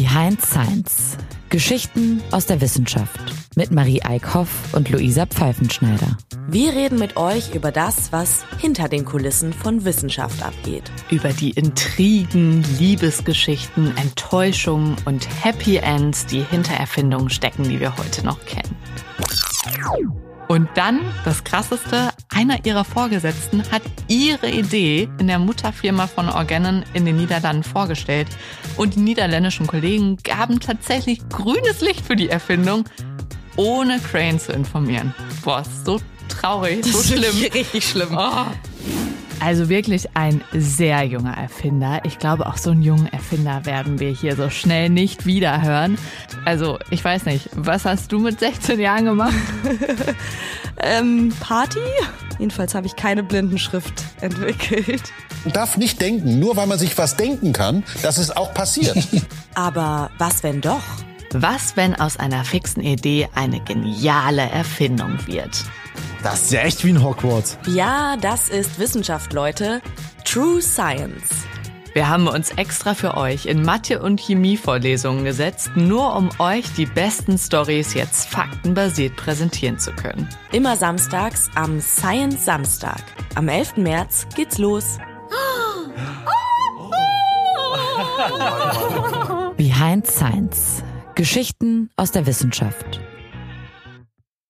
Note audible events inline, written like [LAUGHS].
Behind Science. Geschichten aus der Wissenschaft mit Marie Eickhoff und Luisa Pfeifenschneider. Wir reden mit euch über das, was hinter den Kulissen von Wissenschaft abgeht. Über die Intrigen, Liebesgeschichten, Enttäuschungen und Happy Ends, die hinter Erfindungen stecken, die wir heute noch kennen. Und dann, das Krasseste, einer ihrer Vorgesetzten hat ihre Idee in der Mutterfirma von Organon in den Niederlanden vorgestellt. Und die niederländischen Kollegen gaben tatsächlich grünes Licht für die Erfindung, ohne Crane zu informieren. Boah, so traurig, so [LAUGHS] schlimm. Richtig schlimm. Oh. Also wirklich ein sehr junger Erfinder. Ich glaube, auch so einen jungen Erfinder werden wir hier so schnell nicht wieder hören. Also, ich weiß nicht, was hast du mit 16 Jahren gemacht? [LAUGHS] ähm, Party? Jedenfalls habe ich keine Blindenschrift entwickelt. Man darf nicht denken, nur weil man sich was denken kann, dass es auch passiert. [LAUGHS] Aber was wenn doch? Was, wenn aus einer fixen Idee eine geniale Erfindung wird? Das ist ja echt wie ein Hogwarts. Ja, das ist Wissenschaft, Leute. True Science. Wir haben uns extra für euch in Mathe- und Chemie-Vorlesungen gesetzt, nur um euch die besten Stories jetzt faktenbasiert präsentieren zu können. Immer samstags am Science Samstag. Am 11. März geht's los. Behind Science. Geschichten aus der Wissenschaft